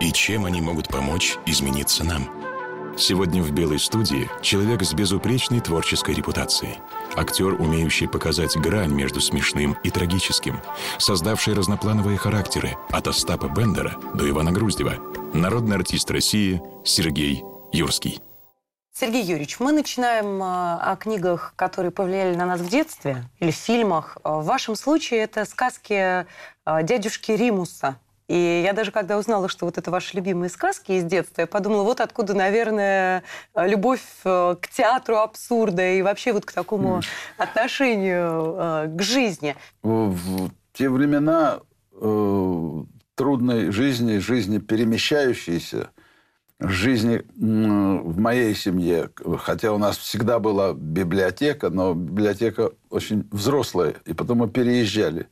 и чем они могут помочь измениться нам. Сегодня в «Белой студии» человек с безупречной творческой репутацией. Актер, умеющий показать грань между смешным и трагическим, создавший разноплановые характеры от Остапа Бендера до Ивана Груздева. Народный артист России Сергей Юрский. Сергей Юрьевич, мы начинаем а, о книгах, которые повлияли на нас в детстве или фильмах. В вашем случае это сказки а, дядюшки Римуса и я даже когда узнала, что вот это ваши любимые сказки из детства, я подумала, вот откуда, наверное, любовь э, к театру абсурда и вообще вот к такому отношению э, к жизни. В те времена э, трудной жизни, жизни перемещающейся, жизни в моей семье, хотя у нас всегда была библиотека, но библиотека очень взрослая, и потом мы переезжали.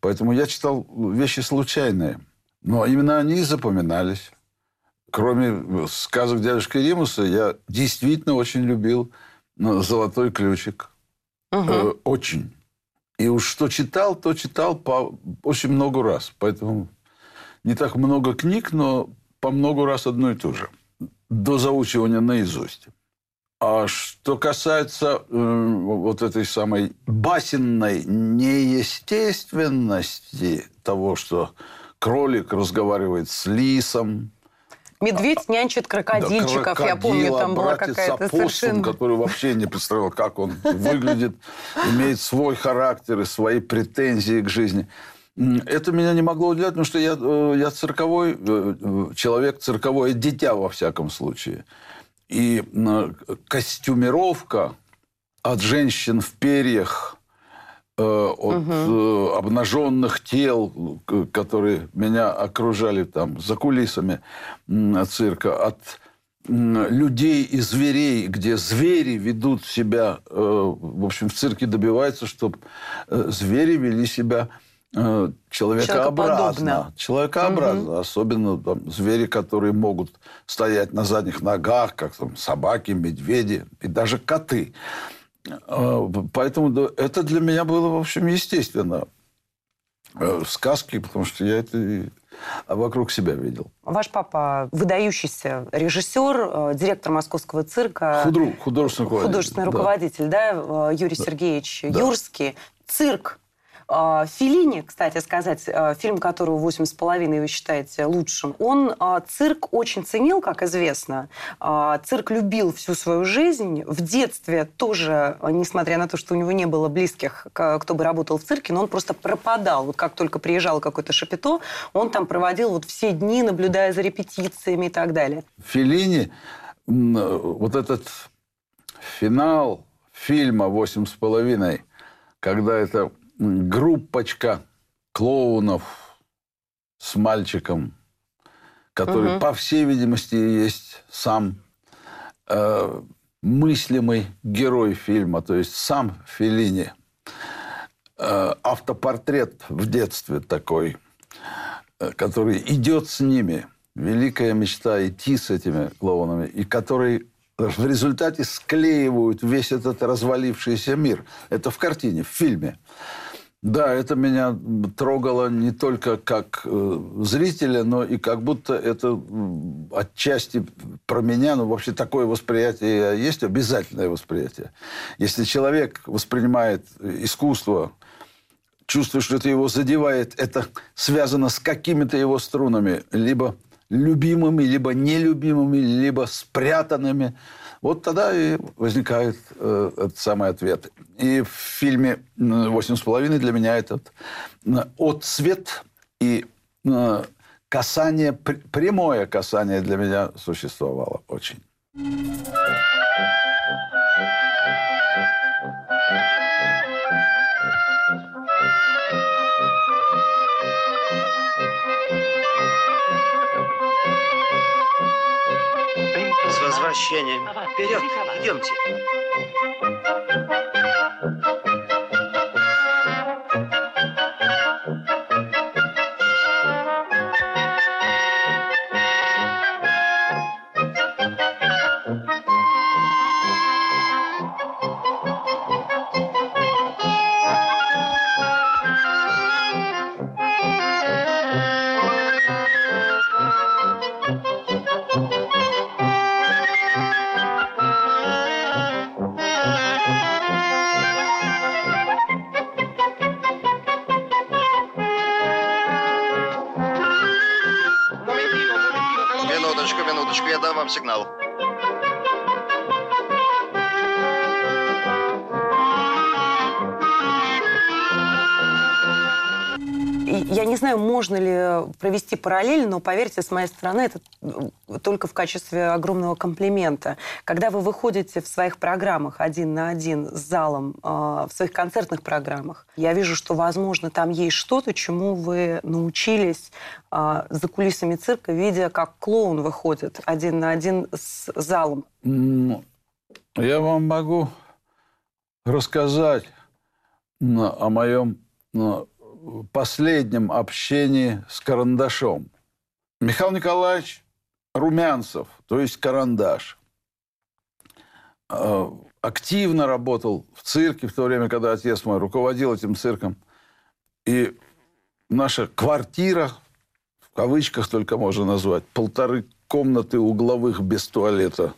Поэтому я читал вещи случайные. Но именно они запоминались. Кроме сказок дядюшки Римуса, я действительно очень любил ну, «Золотой ключик». Угу. Э, очень. И уж что читал, то читал по очень много раз. Поэтому не так много книг, но по много раз одно и то же. До заучивания наизусть. А что касается э, вот этой самой басенной неестественности того, что кролик разговаривает с лисом. Медведь нянчит крокодильчиков, да, я помню, там была какая-то совершенно... который вообще не представлял, как он выглядит, имеет свой характер и свои претензии к жизни. Это меня не могло удивлять, потому что я, э, я цирковой э, э, человек, цирковое дитя во всяком случае. И костюмировка от женщин в перьях Э, от угу. обнаженных тел, которые меня окружали там за кулисами цирка, от людей и зверей, где звери ведут себя, э, в общем, в цирке добивается, чтобы звери вели себя человекообразно. Человекообразно. Угу. Особенно там, звери, которые могут стоять на задних ногах, как там, собаки, медведи и даже коты. А, поэтому это для меня было, в общем, естественно. Э, сказки, потому что я это вокруг себя видел. Ваш папа выдающийся режиссер, э, директор московского цирка. Худру, художественный руководитель. Художественный руководитель, да, да Юрий да. Сергеевич да. Юрский. Цирк Филини, кстати сказать, а, фильм, которого «Восемь с половиной» вы считаете лучшим, он а, цирк очень ценил, как известно. Цирк любил всю свою жизнь. В детстве тоже, несмотря на то, что у него не было близких, кто бы работал в цирке, но он просто пропадал. Вот как только приезжал какой-то шапито, он там проводил вот все дни, наблюдая за репетициями и так далее. Филини, вот этот финал фильма «Восемь с половиной», когда это группочка клоунов с мальчиком, который, угу. по всей видимости, есть сам э, мыслимый герой фильма, то есть сам Феллини. Э, автопортрет в детстве такой, э, который идет с ними. Великая мечта идти с этими клоунами, и который в результате склеивают весь этот развалившийся мир. Это в картине, в фильме. Да, это меня трогало не только как э, зрителя, но и как будто это отчасти про меня, ну, вообще такое восприятие есть, обязательное восприятие. Если человек воспринимает искусство, чувствует, что это его задевает, это связано с какими-то его струнами, либо любимыми, либо нелюбимыми, либо спрятанными, вот тогда и возникает э, этот самый ответ. И в фильме «Восемь с половиной» для меня этот отцвет и э, касание, прямое касание для меня существовало очень. Прощения. Вперед, идемте. Я не знаю, можно ли провести параллель, но поверьте, с моей стороны, это э, только в качестве огромного комплимента. Когда вы выходите в своих программах один на один с залом, э, в своих концертных программах, я вижу, что, возможно, там есть что-то, чему вы научились э, за кулисами цирка, видя, как клоун выходит один на один с залом. Я вам могу рассказать о моем последнем общении с карандашом. Михаил Николаевич Румянцев, то есть карандаш, э, активно работал в цирке в то время, когда отец мой руководил этим цирком. И наша квартира, в кавычках только можно назвать, полторы комнаты угловых без туалета,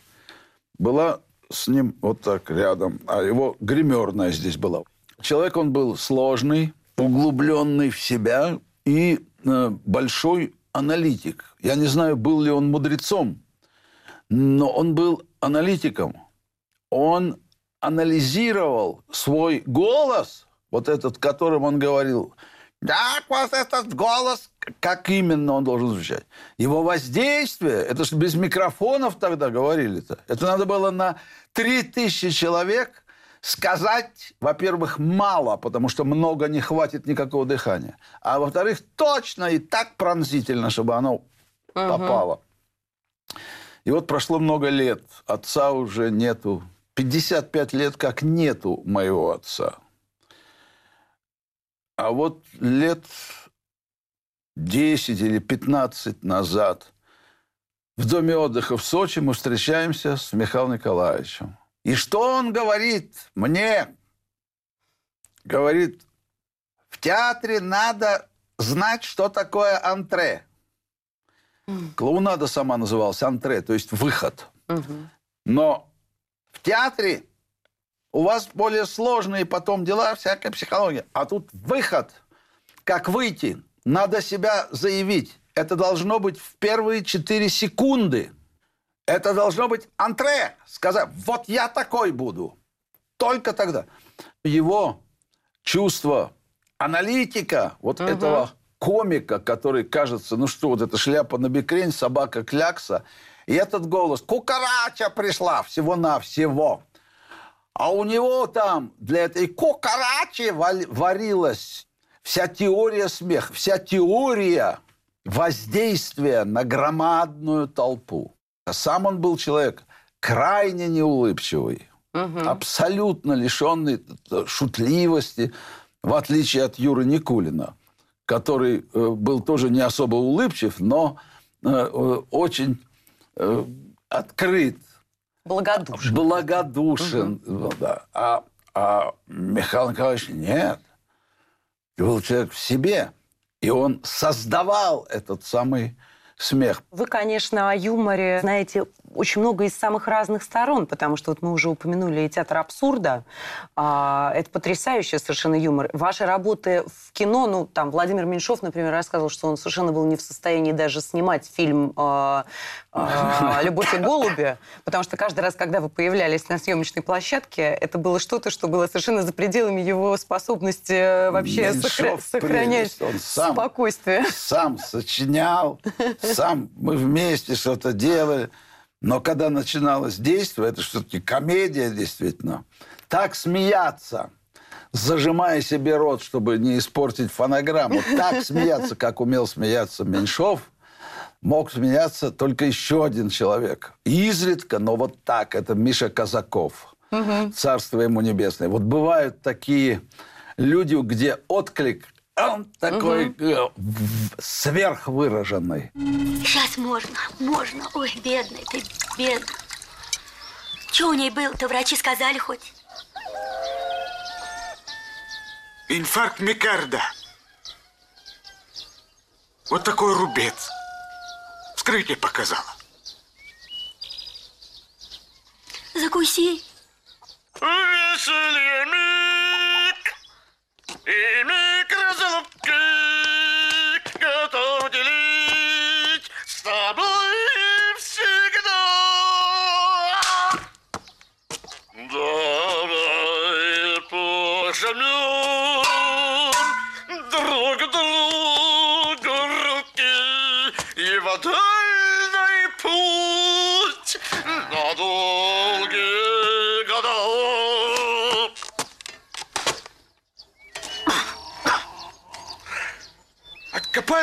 была с ним вот так рядом, а его гримерная здесь была. Человек он был сложный, углубленный в себя и э, большой аналитик. Я не знаю, был ли он мудрецом, но он был аналитиком. Он анализировал свой голос, вот этот, которым он говорил, так вот этот голос, как именно он должен звучать. Его воздействие, это же без микрофонов тогда говорили-то. Это надо было на 3000 человек сказать, во-первых, мало, потому что много не хватит никакого дыхания. А во-вторых, точно и так пронзительно, чтобы оно попало. И вот прошло много лет. Отца уже нету. 55 лет как нету моего отца. А вот лет 10 или 15 назад в доме отдыха в Сочи мы встречаемся с Михаилом Николаевичем. И что он говорит мне? Говорит, в театре надо знать, что такое антре. Клоунада сама называлась антре, то есть выход. Но в театре у вас более сложные потом дела, всякая психология. А тут выход. Как выйти? Надо себя заявить. Это должно быть в первые 4 секунды. Это должно быть антре. Сказать, вот я такой буду. Только тогда. Его чувство аналитика, вот этого комика, который кажется, ну что, вот эта шляпа на бекрень, собака клякса, и этот голос, кукарача пришла всего-навсего. А у него там для этой кукарачи варилась вся теория смеха, вся теория воздействия на громадную толпу. А сам он был человек крайне неулыбчивый, абсолютно лишенный шутливости, в отличие от Юры Никулина, который э, был тоже не особо улыбчив, но э, э, очень открыт, Благодушно. благодушен. Ну да. А, а Михаил Николаевич нет. Был человек в себе. И он создавал этот самый смех. Вы, конечно, о юморе знаете очень много из самых разных сторон, потому что вот мы уже упомянули и театр абсурда. А, это потрясающий совершенно юмор. Ваши работы в кино, ну, там, Владимир Меньшов, например, рассказывал, что он совершенно был не в состоянии даже снимать фильм а, а, «Любовь и голуби», потому что каждый раз, когда вы появлялись на съемочной площадке, это было что-то, что было совершенно за пределами его способности э, вообще Меньшов сохра- сохранять сам спокойствие. сам сочинял, сам мы вместе что-то делали. Но когда начиналось действие, это все-таки комедия действительно, так смеяться, зажимая себе рот, чтобы не испортить фонограмму, так смеяться, как умел смеяться Меньшов, мог смеяться только еще один человек. Изредка, но вот так. Это Миша Казаков. Царство ему небесное. Вот бывают такие люди, где отклик он такой в- сверхвыраженный. Сейчас можно, можно. Ой, бедный ты, бедный. Что у ней было-то, врачи сказали хоть? Инфаркт микарда. Вот такой рубец. Вскрытие показало. Закуси. Веселье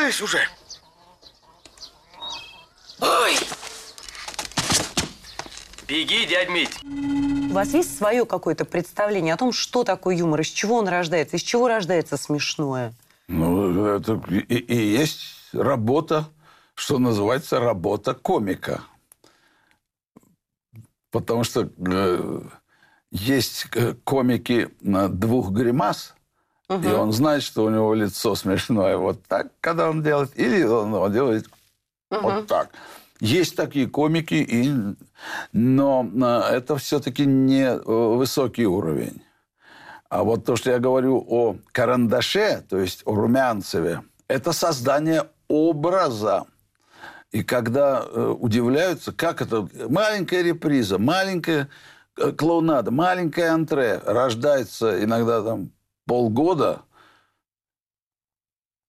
Откопались уже? Беги, дядь Мить. У вас есть свое какое-то представление о том, что такое юмор, из чего он рождается, из чего рождается смешное? Ну, это и, и есть работа, что называется, работа комика. Потому что э, есть э, комики на двух гримас, и он знает, что у него лицо смешное вот так, когда он делает, или он, он делает вот так. Есть такие комики, и, но э, это все-таки не э, высокий уровень. А вот то, что я говорю о карандаше, то есть о Румянцеве, это создание образа. И когда э, удивляются, как это маленькая реприза, маленькая клоунада, маленькое антре рождается иногда там полгода,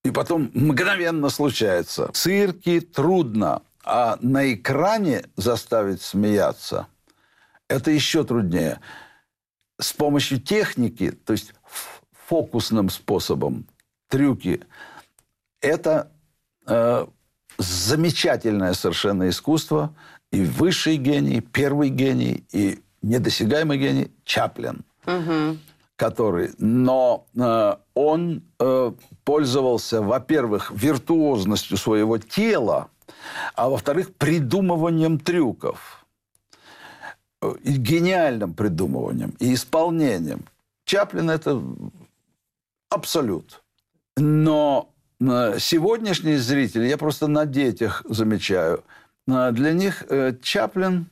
и потом мгновенно случается. В цирке трудно, а на экране заставить смеяться – это еще труднее. С помощью техники, то есть фокусным способом, трюки, это э, замечательное совершенно искусство, и высший гений, первый гений, и недосягаемый гений Чаплин, который, но э, он э, пользовался, во-первых, виртуозностью своего тела, а во-вторых, придумыванием трюков и гениальным придумыванием и исполнением. Чаплин – это абсолют. Но э, сегодняшние зрители, я просто на детях замечаю, э, для них э, Чаплин,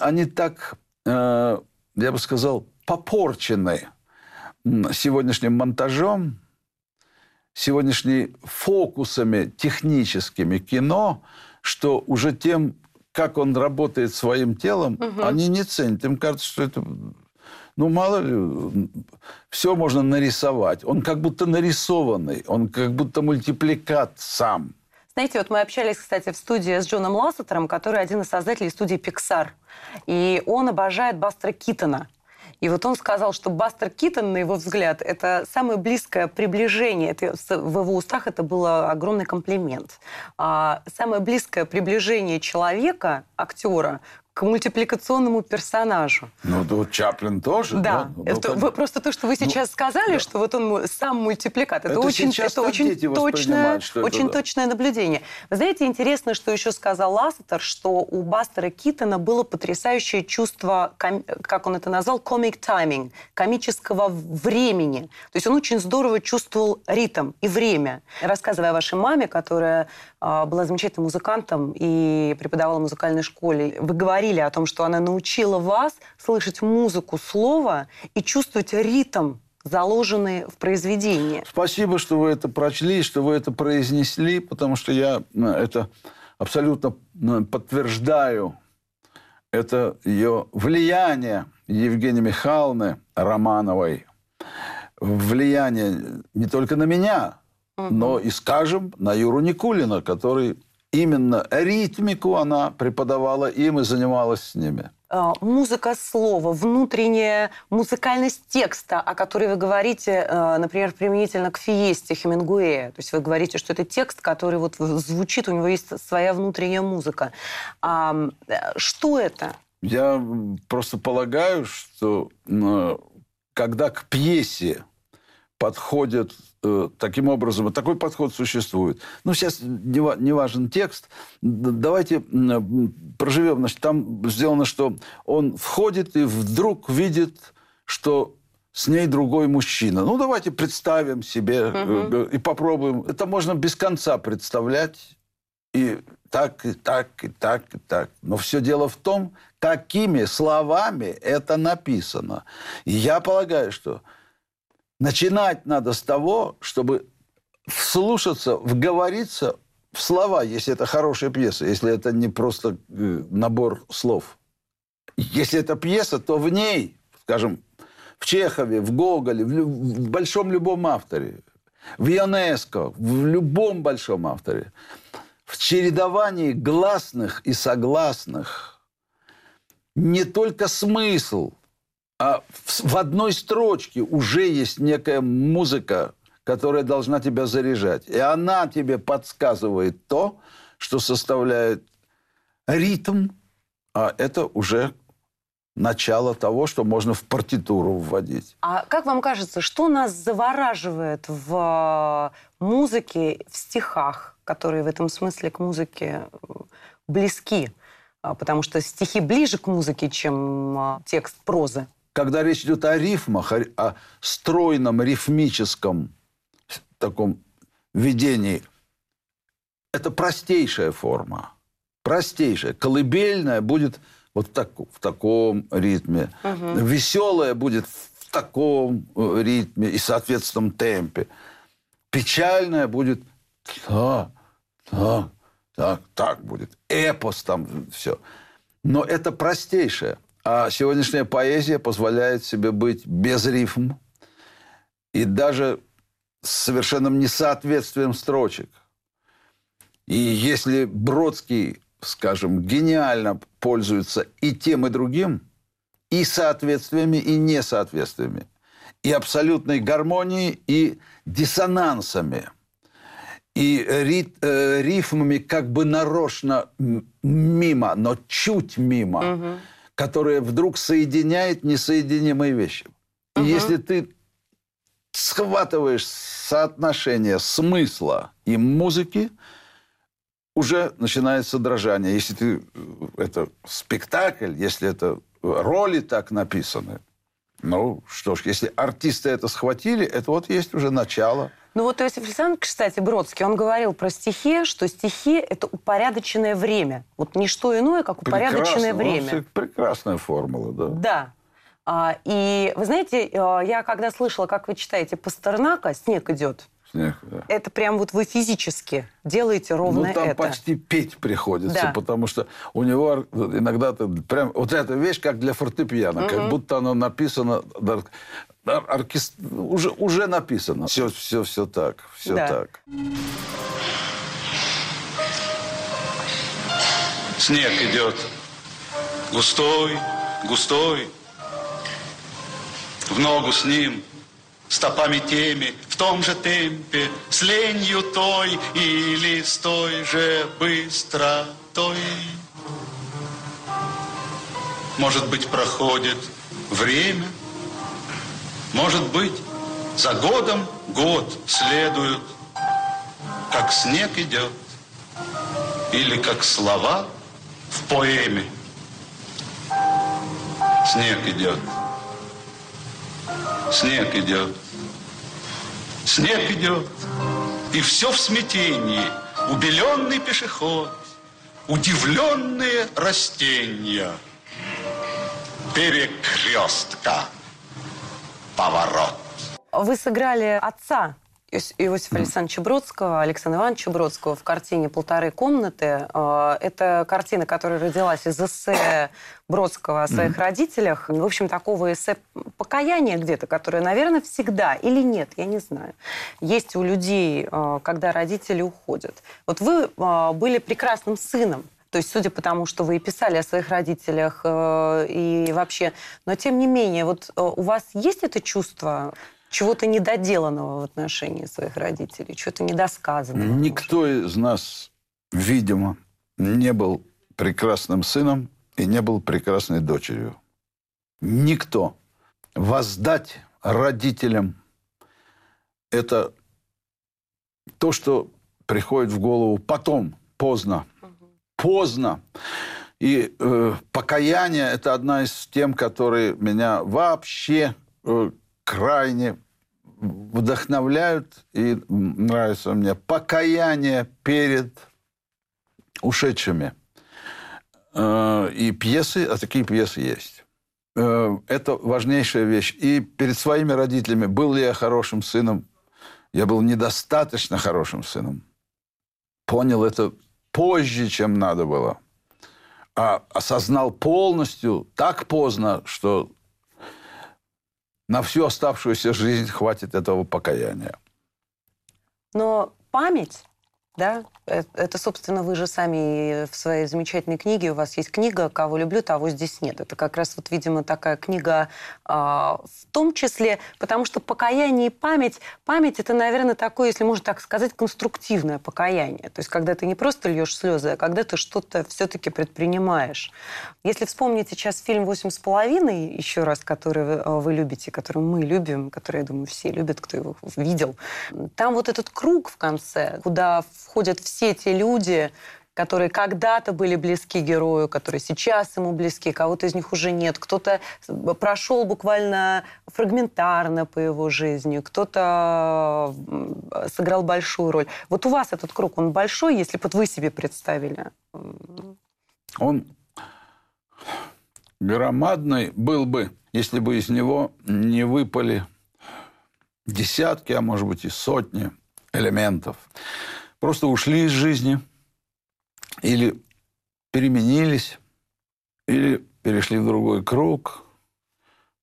они так, я бы сказал, попорчены сегодняшним монтажом, сегодняшними фокусами техническими кино, что уже тем, как он работает своим телом, они не ценят. Им кажется, что это... Ну, мало ли, все можно нарисовать. Он как будто нарисованный, он как будто мультипликат сам. Знаете, вот мы общались, кстати, в студии с Джоном Лассетером, который один из создателей студии Pixar. И он обожает Бастера Китона. И вот он сказал, что Бастер Китон, на его взгляд, это самое близкое приближение. Это, в его устах это был огромный комплимент. А, самое близкое приближение человека, актера, к мультипликационному персонажу. Ну, да вот Чаплин тоже. Да, ну, это вы- просто то, что вы сейчас сказали, да. что вот он сам мультипликат, это, Это очень, это очень точное, это очень да. точное наблюдение. Вы знаете, интересно, что еще сказал Лассетер, что у Бастера Китона было потрясающее чувство, как он это назвал, comic timing, комического времени. То есть он очень здорово чувствовал ритм и время. Рассказывая о вашей маме, которая а, была замечательным музыкантом и преподавала в музыкальной школе, вы говорили о том, что она научила вас слышать музыку слова и чувствовать ритм, заложенный в произведении. Спасибо, что вы это прочли, что вы это произнесли, потому что я э, это абсолютно э, подтверждаю. Это ее влияние Евгении Михайловны Романовой. Влияние не только на меня, но и, скажем, на Юру Никулина, который именно ритмику она преподавала им и занималась с ними. Э, музыка слова, внутренняя музыкальность текста, о которой вы говорите, э, например, применительно к фиесте Хемингуэя. То есть вы говорите, что это текст, который вот звучит, у него есть своя внутренняя музыка. А, что это? Я просто полагаю, что когда к пьесе подходят э, таким образом, такой подход существует. Ну, сейчас не, не важен текст. Давайте э, проживем. Значит, там сделано, что он входит и вдруг видит, что с ней другой мужчина. Ну, давайте представим себе угу. э, и попробуем. Это можно без конца представлять. И так, и так, и так, и так. Но все дело в том, какими словами это написано. И я полагаю, что начинать надо с того, чтобы вслушаться, вговориться в слова, если это хорошая пьеса, если это не просто э, набор слов. Если это пьеса, то в ней, скажем, в Чехове, в Гоголе, в, в большом любом авторе, в ЮНЕСКО, в любом большом авторе, в чередовании гласных и согласных не только смысл, а в одной строчке уже есть некая музыка, которая должна тебя заряжать. И она тебе подсказывает то, что составляет ритм, а это уже начало того, что можно в партитуру вводить. А как вам кажется, что нас завораживает в музыке, в стихах, которые в этом смысле к музыке близки? А, потому что стихи ближе к музыке, чем а, текст прозы когда речь идет о рифмах, о, стройном рифмическом таком видении, это простейшая форма. Простейшая. Колыбельная будет вот так, в таком ритме. Угу. Веселая будет в таком э, ритме и соответственном темпе. Печальная будет так, так, так, так будет. Эпос там все. Но это простейшее. А сегодняшняя поэзия позволяет себе быть без рифм и даже с совершенным несоответствием строчек. И если Бродский, скажем, гениально пользуется и тем, и другим, и соответствиями, и несоответствиями, и абсолютной гармонией, и диссонансами, и рит, э, рифмами как бы нарочно мимо, но чуть мимо. Угу которая вдруг соединяет несоединимые вещи. И угу. если ты схватываешь соотношение смысла и музыки, уже начинается дрожание. Если ты э, это спектакль, если это роли так написаны, ну что ж, если артисты это схватили, это вот есть уже начало. Ну вот Иосиф Александрович, кстати, Бродский, он говорил про стихи, что стихи – это упорядоченное время. Вот не что иное, как упорядоченное Прекрасно. время. Прекрасная формула, да. Да. А, и вы знаете, э, я когда слышала, как вы читаете Пастернака «Снег идет», Снег, да. Это прям вот вы физически делаете ровно это. Ну, там это. почти петь приходится, да. потому что у него иногда прям вот эта вещь как для фортепиано, угу. как будто оно написано оркестр уже, уже написано. Все, все, все так, все да. так. Снег идет густой, густой, в ногу с ним, стопами теми, в том же темпе, с ленью той или с той же быстротой. Может быть, проходит время, может быть, за годом год следует, как снег идет, или как слова в поэме. Снег идет. Снег идет. Снег идет. И все в смятении. Убеленный пешеход, удивленные растения, перекрестка поворот. Вы сыграли отца Иос- Иосифа Александровича Бродского, Александра Ивановича Бродского в картине «Полторы комнаты». Э, Это картина, которая родилась из эссе Бродского о своих родителях. В общем, такого эссе покаяния где-то, которое, наверное, всегда или нет, я не знаю, есть у людей, э, когда родители уходят. Вот вы э, были прекрасным сыном, то есть, судя по тому, что вы и писали о своих родителях, э, и вообще... Но, тем не менее, вот э, у вас есть это чувство чего-то недоделанного в отношении своих родителей, чего-то недосказанного? Никто из нас, видимо, не был прекрасным сыном и не был прекрасной дочерью. Никто. Воздать родителям – это то, что приходит в голову потом, поздно. Поздно. И э, покаяние – это одна из тем, которые меня вообще э, крайне вдохновляют и нравятся мне. Покаяние перед ушедшими. Э, И пьесы, а такие пьесы есть. Э, Это важнейшая вещь. И перед своими родителями был ли я хорошим сыном? Я был недостаточно хорошим сыном. Понял это позже, чем надо было. А осознал полностью так поздно, что на всю оставшуюся жизнь хватит этого покаяния. Но память, да, э- это, собственно, вы же сами в своей замечательной книге, у вас есть книга «Кого люблю, того здесь нет». Это как раз вот, видимо, такая книга а, в том числе, потому что покаяние и память, память это, наверное, такое, если можно так сказать, конструктивное покаяние. То есть, когда ты не просто льешь слезы, а когда ты что-то все-таки предпринимаешь. Если вспомнить сейчас фильм «Восемь с половиной», еще раз, который э, вы любите, который мы любим, который, я думаю, все любят, кто его видел, там вот этот круг в конце, куда входят все те люди, которые когда-то были близки герою, которые сейчас ему близки, кого-то из них уже нет, кто-то прошел буквально фрагментарно по его жизни, кто-то сыграл большую роль. Вот у вас этот круг, он большой, если бы вот вы себе представили? Он громадный был бы, если бы из него не выпали десятки, а может быть и сотни элементов. Просто ушли из жизни или переменились, или перешли в другой круг.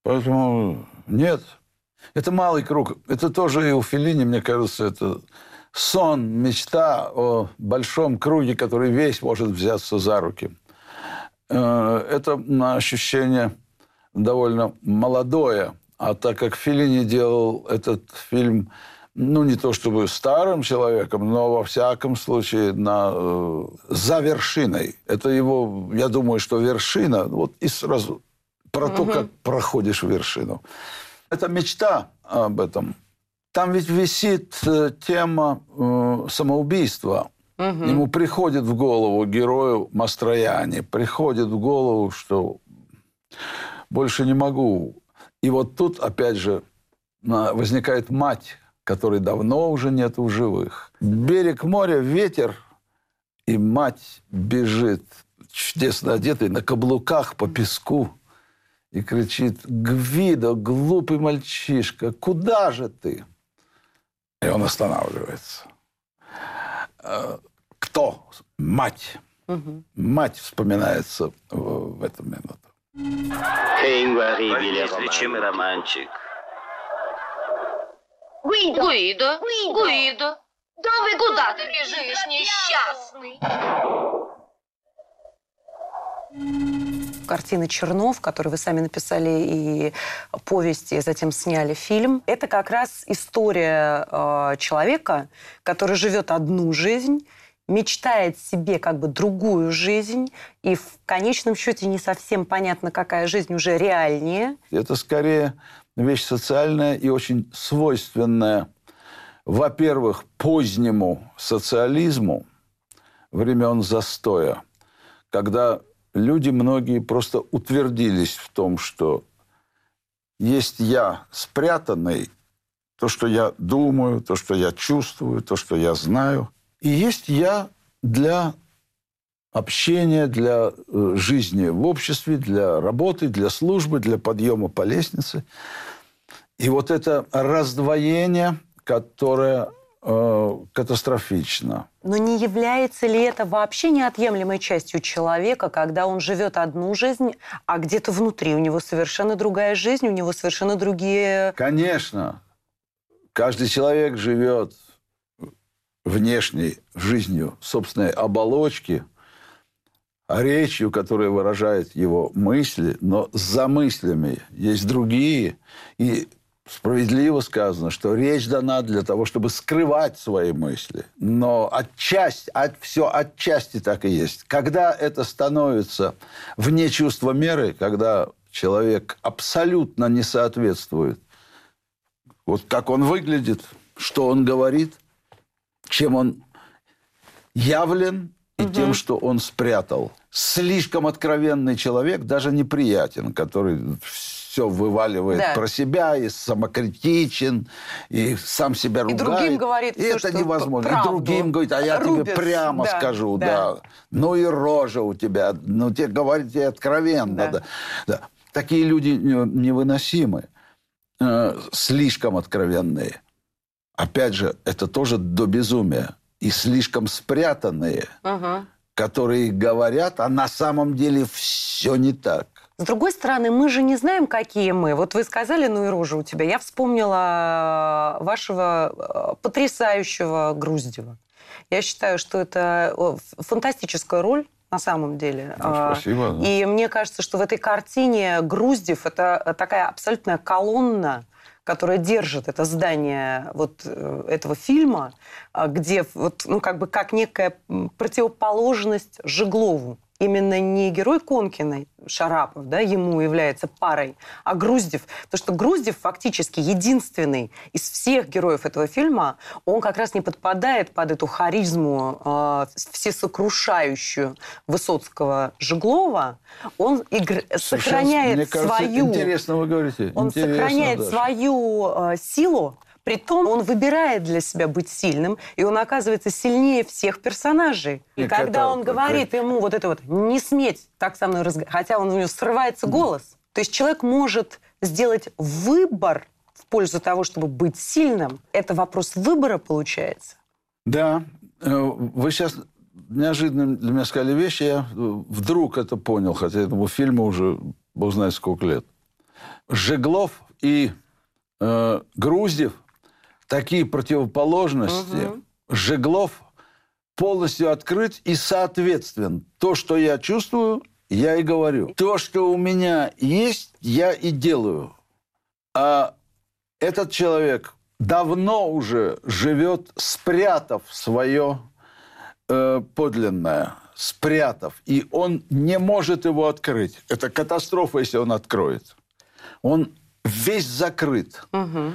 Поэтому нет. Это малый круг. Это тоже и у Феллини, мне кажется, это сон, мечта о большом круге, который весь может взяться за руки. Э, Это ощущение довольно молодое. А так как Феллини делал этот фильм, ну, не то чтобы старым человеком, но во всяком случае на, э, за вершиной. Это его, я думаю, что вершина, вот и сразу про то, как проходишь вершину. Это мечта об этом. Там ведь висит э, тема э, самоубийства. Ему приходит в голову герою Мастрояне, приходит в голову, что больше не могу. И вот тут, опять же, на- возникает мать, которой давно уже нет в живых. Берег моря, ветер, и мать бежит, чудесно одетый, на каблуках по песку, и кричит, «Гвидо, глупый мальчишка, куда же ты?» И он останавливается. Э, Кто? Мать. Мать вспоминается в, в эту минуту. Неизлечимый романчик. Гуидо, Гуидо, куда ты бежишь, несчастный? картины Чернов, которые вы сами написали, и повести, затем сняли фильм. Это как раз история э, человека, который живет одну жизнь, мечтает себе как бы другую жизнь, и в конечном счете не совсем понятно, какая жизнь уже реальнее. Это скорее вещь социальная и очень свойственная, во-первых, позднему социализму времен застоя, когда люди многие просто утвердились в том, что есть я спрятанный, то, что я думаю, то, что я чувствую, то, что я знаю, и есть я для общения, для э, жизни в обществе, для работы, для службы, для подъема по лестнице. И вот это раздвоение, которая э, катастрофична. Но не является ли это вообще неотъемлемой частью человека, когда он живет одну жизнь, а где-то внутри у него совершенно другая жизнь, у него совершенно другие... Конечно, каждый человек живет внешней жизнью собственной оболочки, речью, которая выражает его мысли, но за мыслями есть другие. И справедливо сказано, что речь дана для того, чтобы скрывать свои мысли. Но отчасти, от, все отчасти так и есть. Когда это становится вне чувства меры, когда человек абсолютно не соответствует вот как он выглядит, что он говорит, чем он явлен и угу. тем, что он спрятал. Слишком откровенный человек даже неприятен, который все вываливает да. про себя, и самокритичен, и сам себя ругает. И другим говорит и все, это невозможно. Правду. И другим говорит, а я Рубишь. тебе прямо да. скажу, да. да. Ну и рожа у тебя, ну тебе говорит тебе откровенно. Да. Да. Да. Такие люди невыносимы, э, слишком откровенные. Опять же, это тоже до безумия. И слишком спрятанные, угу. которые говорят, а на самом деле все не так. С другой стороны, мы же не знаем, какие мы. Вот вы сказали, ну и рожа у тебя. Я вспомнила вашего э, потрясающего Груздева. Я считаю, что это фантастическая роль на самом деле. Ну, спасибо. Да. И мне кажется, что в этой картине Груздев – это такая абсолютная колонна, которая держит это здание вот э, этого фильма, а, где вот, ну, как бы как некая противоположность Жеглову именно не герой Конкиной, Шарапов, да, ему является парой, а Груздев. Потому что Груздев фактически единственный из всех героев этого фильма, он как раз не подпадает под эту харизму э, всесокрушающую Высоцкого Жеглова. Он игр... сохраняет мне кажется, свою... Интересно вы говорите. Он интересно, сохраняет даже. свою э, силу, Притом он выбирает для себя быть сильным, и он оказывается сильнее всех персонажей. И, и когда это, он говорит как... ему вот это вот «не сметь так со мной разговаривать», хотя он, у него срывается голос. То есть человек может сделать выбор в пользу того, чтобы быть сильным. Это вопрос выбора получается. Да. Э, вы сейчас неожиданно для меня сказали вещи, я вдруг это понял, хотя этому фильму уже, бог знает сколько лет. Жеглов и э, Груздев – такие противоположности, угу. Жеглов полностью открыт и соответствен. То, что я чувствую, я и говорю. То, что у меня есть, я и делаю. А этот человек давно уже живет, спрятав свое э, подлинное, спрятав. И он не может его открыть. Это катастрофа, если он откроет. Он весь закрыт. Угу.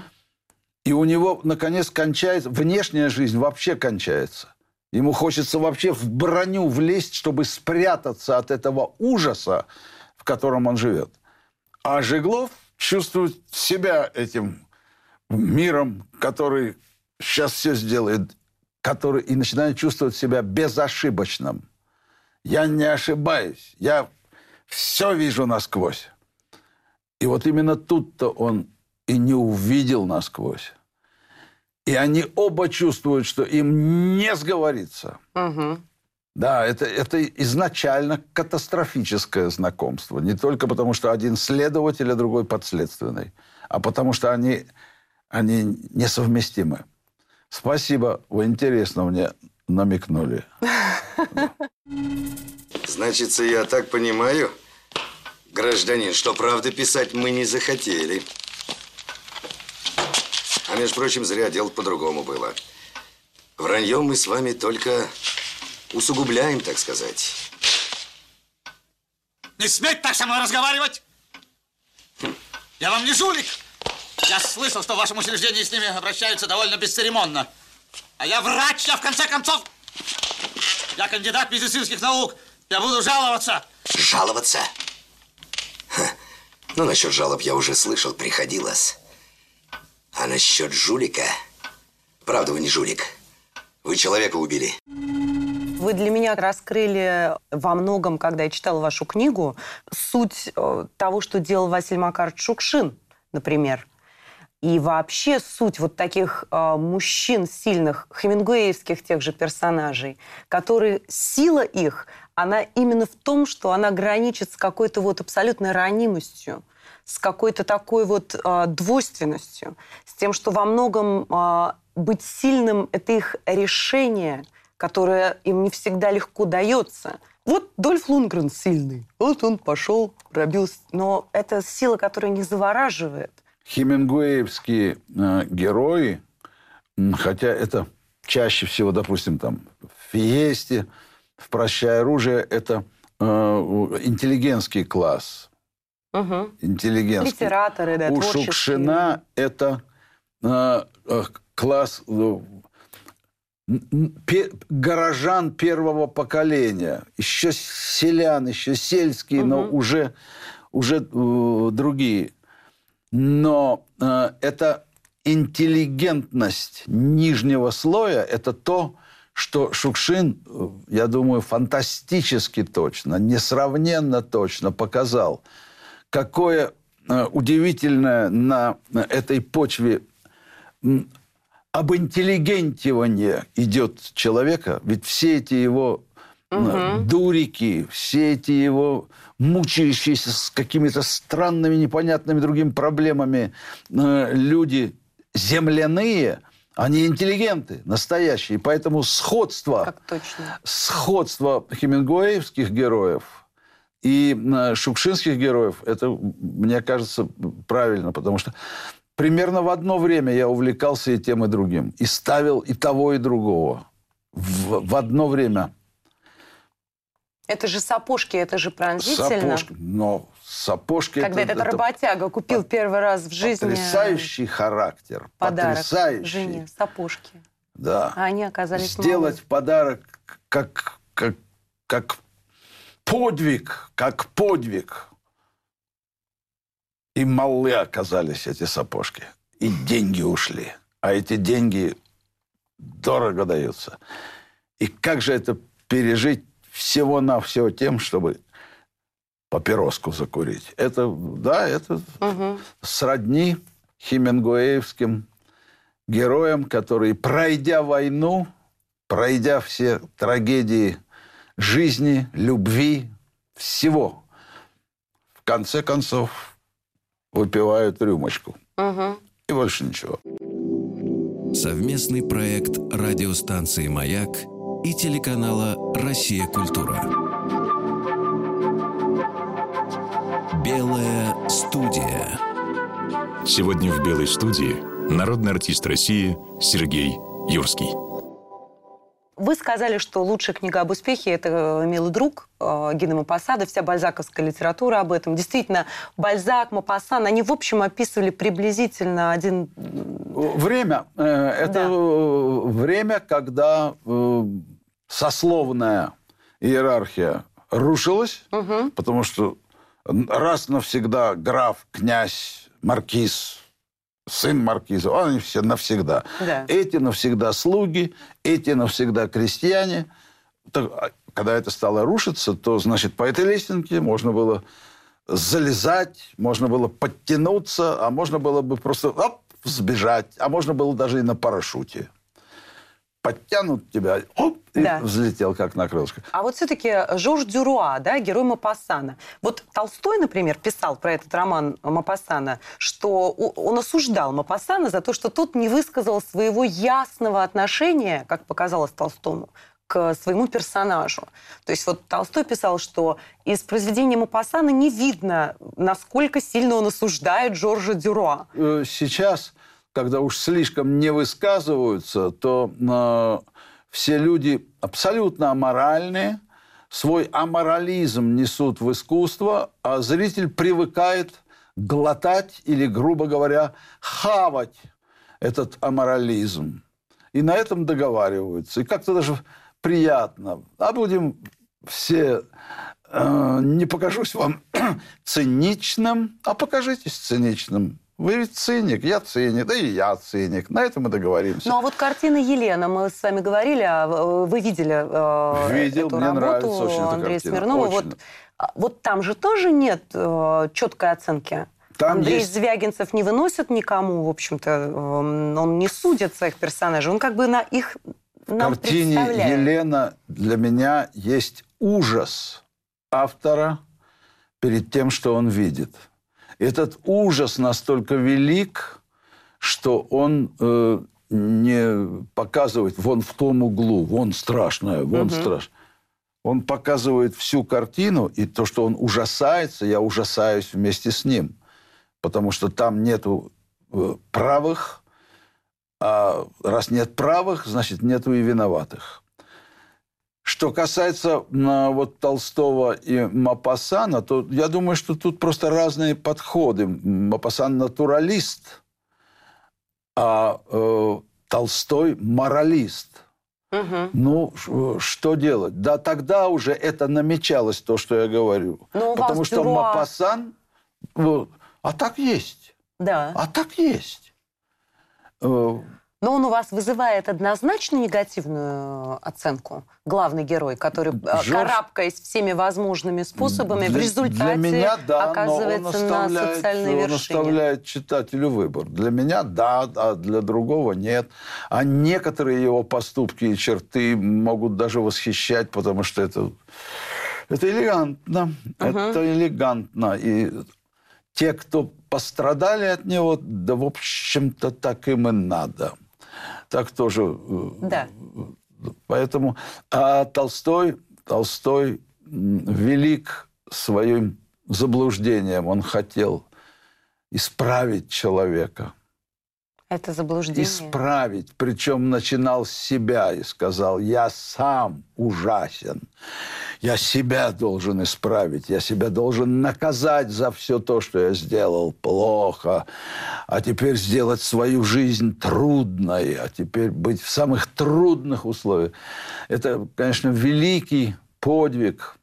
И у него, наконец, кончается... Внешняя жизнь вообще кончается. Ему хочется вообще в броню влезть, чтобы спрятаться от этого ужаса, в котором он живет. А Жеглов чувствует себя этим миром, который сейчас все сделает, который и начинает чувствовать себя безошибочным. Я не ошибаюсь, я все вижу насквозь. И вот именно тут-то он и не увидел насквозь. И они оба чувствуют, что им не сговорится. Угу. Да, это, это изначально катастрофическое знакомство. Не только потому, что один следователь, а другой подследственный, а потому что они, они несовместимы. Спасибо, вы интересно мне намекнули. Значит, я так понимаю, гражданин, что правда писать мы не захотели. А между прочим, зря дело по-другому было. Враньем мы с вами только усугубляем, так сказать. Не сметь так со мной разговаривать! Я вам не жулик! Я слышал, что в вашем учреждении с ними обращаются довольно бесцеремонно. А я врач, я в конце концов... Я кандидат медицинских наук. Я буду жаловаться. Жаловаться? Ха. Ну, насчет жалоб я уже слышал, приходилось. А насчет жулика... Правда, вы не жулик. Вы человека убили. Вы для меня раскрыли во многом, когда я читала вашу книгу, суть э, того, что делал Василий Макарович Шукшин, например. И вообще суть вот таких э, мужчин сильных, хемингуэевских тех же персонажей, которые, сила их, она именно в том, что она граничит с какой-то вот абсолютной ранимостью, с какой-то такой вот э, двойственностью, с тем, что во многом э, быть сильным – это их решение, которое им не всегда легко дается. Вот Дольф Лунгрен сильный, вот он пошел, пробил, но это сила, которая не завораживает. Хемингуэевские э, герои, хотя это чаще всего, допустим, там в «Фиесте», в «Прощай оружие» это э, интеллигентский класс. Угу. Интеллигентский. Литераторы, да, У Шукшина это э, э, класс э, пе, горожан первого поколения. Еще селян, еще сельские, угу. но уже, уже э, другие. Но э, это интеллигентность нижнего слоя, это то, что Шукшин, э, я думаю, фантастически точно, несравненно точно показал, какое э, удивительное на этой почве об интеллигентивании идет человека, ведь все эти его угу. дурики, все эти его мучающиеся с какими-то странными, непонятными другими проблемами э, люди земляные, они интеллигенты, настоящие. Поэтому сходство, сходство хемингуэевских героев и э, шукшинских героев, это, мне кажется, правильно, потому что примерно в одно время я увлекался и тем, и другим. И ставил и того, и другого. В, в одно время. Это же сапожки, это же пронзительно. Сапожки, но сапожки... Когда это, этот это работяга купил первый раз в жизни... Потрясающий характер. Подарок потрясающий. жене, сапожки. Да. А они оказались Сделать малые. подарок как, как, как подвиг, как подвиг. И малы оказались эти сапожки. И деньги ушли. А эти деньги дорого даются. И как же это пережить всего-навсего тем, чтобы папироску закурить? Это, да, это угу. сродни хемингуэевским героям, которые, пройдя войну, пройдя все трагедии жизни, любви, всего, в конце концов выпивают рюмочку. Угу. И больше ничего. Совместный проект радиостанции «Маяк» и телеканала «Россия. Культура». Белая студия. Сегодня в «Белой студии» народный артист России Сергей Юрский. Вы сказали, что лучшая книга об успехе – это «Милый друг» э, Гина Мапасада, вся бальзаковская литература об этом. Действительно, Бальзак, Мапасан, они, в общем, описывали приблизительно один... Время. Э, это да. время, когда э, сословная иерархия рушилась, угу. потому что раз навсегда граф, князь, маркиз – сын маркиза, они все навсегда. Да. Эти навсегда слуги, эти навсегда крестьяне. А когда это стало рушиться, то, значит, по этой лестнице можно было залезать, можно было подтянуться, а можно было бы просто оп, сбежать, а можно было даже и на парашюте подтянут тебя, оп, и да. взлетел как на крылышках. А вот все-таки Жорж Дюруа, да, герой Мапассана. Вот Толстой, например, писал про этот роман Мапассана, что он осуждал Мапассана за то, что тот не высказал своего ясного отношения, как показалось Толстому, к своему персонажу. То есть вот Толстой писал, что из произведения Мапассана не видно, насколько сильно он осуждает Жоржа Дюруа. Э, сейчас когда уж слишком не высказываются, то э, все люди абсолютно аморальные, свой аморализм несут в искусство, а зритель привыкает глотать или, грубо говоря, хавать этот аморализм. И на этом договариваются. И как-то даже приятно. А будем все... Э, не покажусь вам циничным, а покажитесь циничным. Вы ведь циник, я циник, да и я циник. На этом мы договоримся. Ну, а вот картина Елена, мы с вами говорили, а вы видели э, Видел, эту мне работу нравится очень Андрея эта Смирнова. Очень. Вот, а, вот там же тоже нет э, четкой оценки. Там Андрей есть- Звягинцев не выносит никому, в общем-то, эм, он не судит своих персонажей, он как бы на их нам картине представляет. Елена для меня есть ужас автора перед тем, что он видит. Этот ужас настолько велик, что он э, не показывает вон в том углу, вон страшное, вон Мгм. страшное. Он показывает всю картину, и то, что он ужасается, я ужасаюсь вместе с ним. Потому что там нету э, правых, а раз нет правых, значит, нету и виноватых. Что касается м, вот Толстого и Мапасана, то я думаю, что тут просто разные подходы. Мапасан натуралист, а э, Толстой моралист. Мгм. Ну, что делать? Да, тогда уже это намечалось, то, что я говорю. Но у вас Потому что Дюруа- Мапасан... вот, а так есть. Да. А так есть. Э, Но он у вас вызывает однозначно негативную оценку. Главный герой, который, э, Жорж- карабкаясь всеми возможными способами, в Для- результате для меня, да, оказывается но он на социальной он вершине. оставляет читателю выбор. Для меня да, а для другого нет. А некоторые его поступки и черты могут даже восхищать, потому что это, это элегантно. Это элегантно. И те, кто пострадали от него, да, в общем-то, так им и надо. Так тоже э, Да. Поэтому а Толстой, Толстой велик своим заблуждением. Он хотел исправить человека. Это заблуждение. Исправить. Причем начинал с себя и сказал, я сам ужасен. Я себя должен исправить. Я себя должен наказать за все то, что я сделал плохо. А теперь сделать свою жизнь трудной. А теперь быть в самых трудных условиях. Это, конечно, великий подвиг.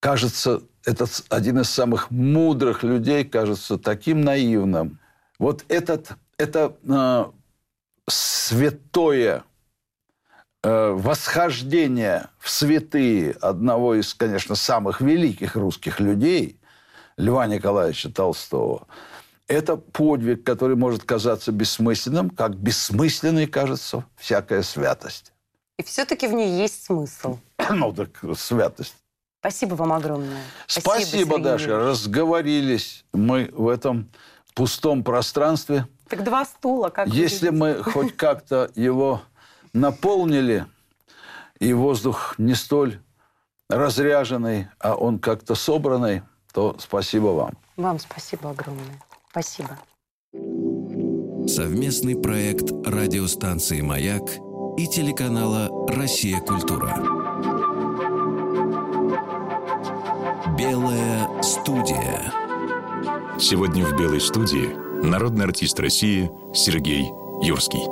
Кажется, этот один из самых мудрых людей кажется таким наивным. Вот этот, это э, святое э, восхождение в святые одного из, конечно, самых великих русских людей, Льва Николаевича Толстого, это подвиг, который может казаться бессмысленным, как бессмысленной кажется всякая святость. И все-таки в ней есть смысл. Ну, так святость. Спасибо вам огромное. Спасибо, Сергей Даша. Разговорились мы в этом пустом пространстве. Так два стула, как Если мы хоть как-то его наполнили, и воздух не столь разряженный, а он как-то собранный, то спасибо вам. Вам спасибо огромное. Спасибо. Совместный проект радиостанции «Маяк» и телеканала «Россия. Культура». Белая студия. Сегодня в «Белой студии» народный артист России Сергей Юрский.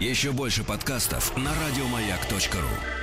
Еще больше подкастов на радиомаяк.ру.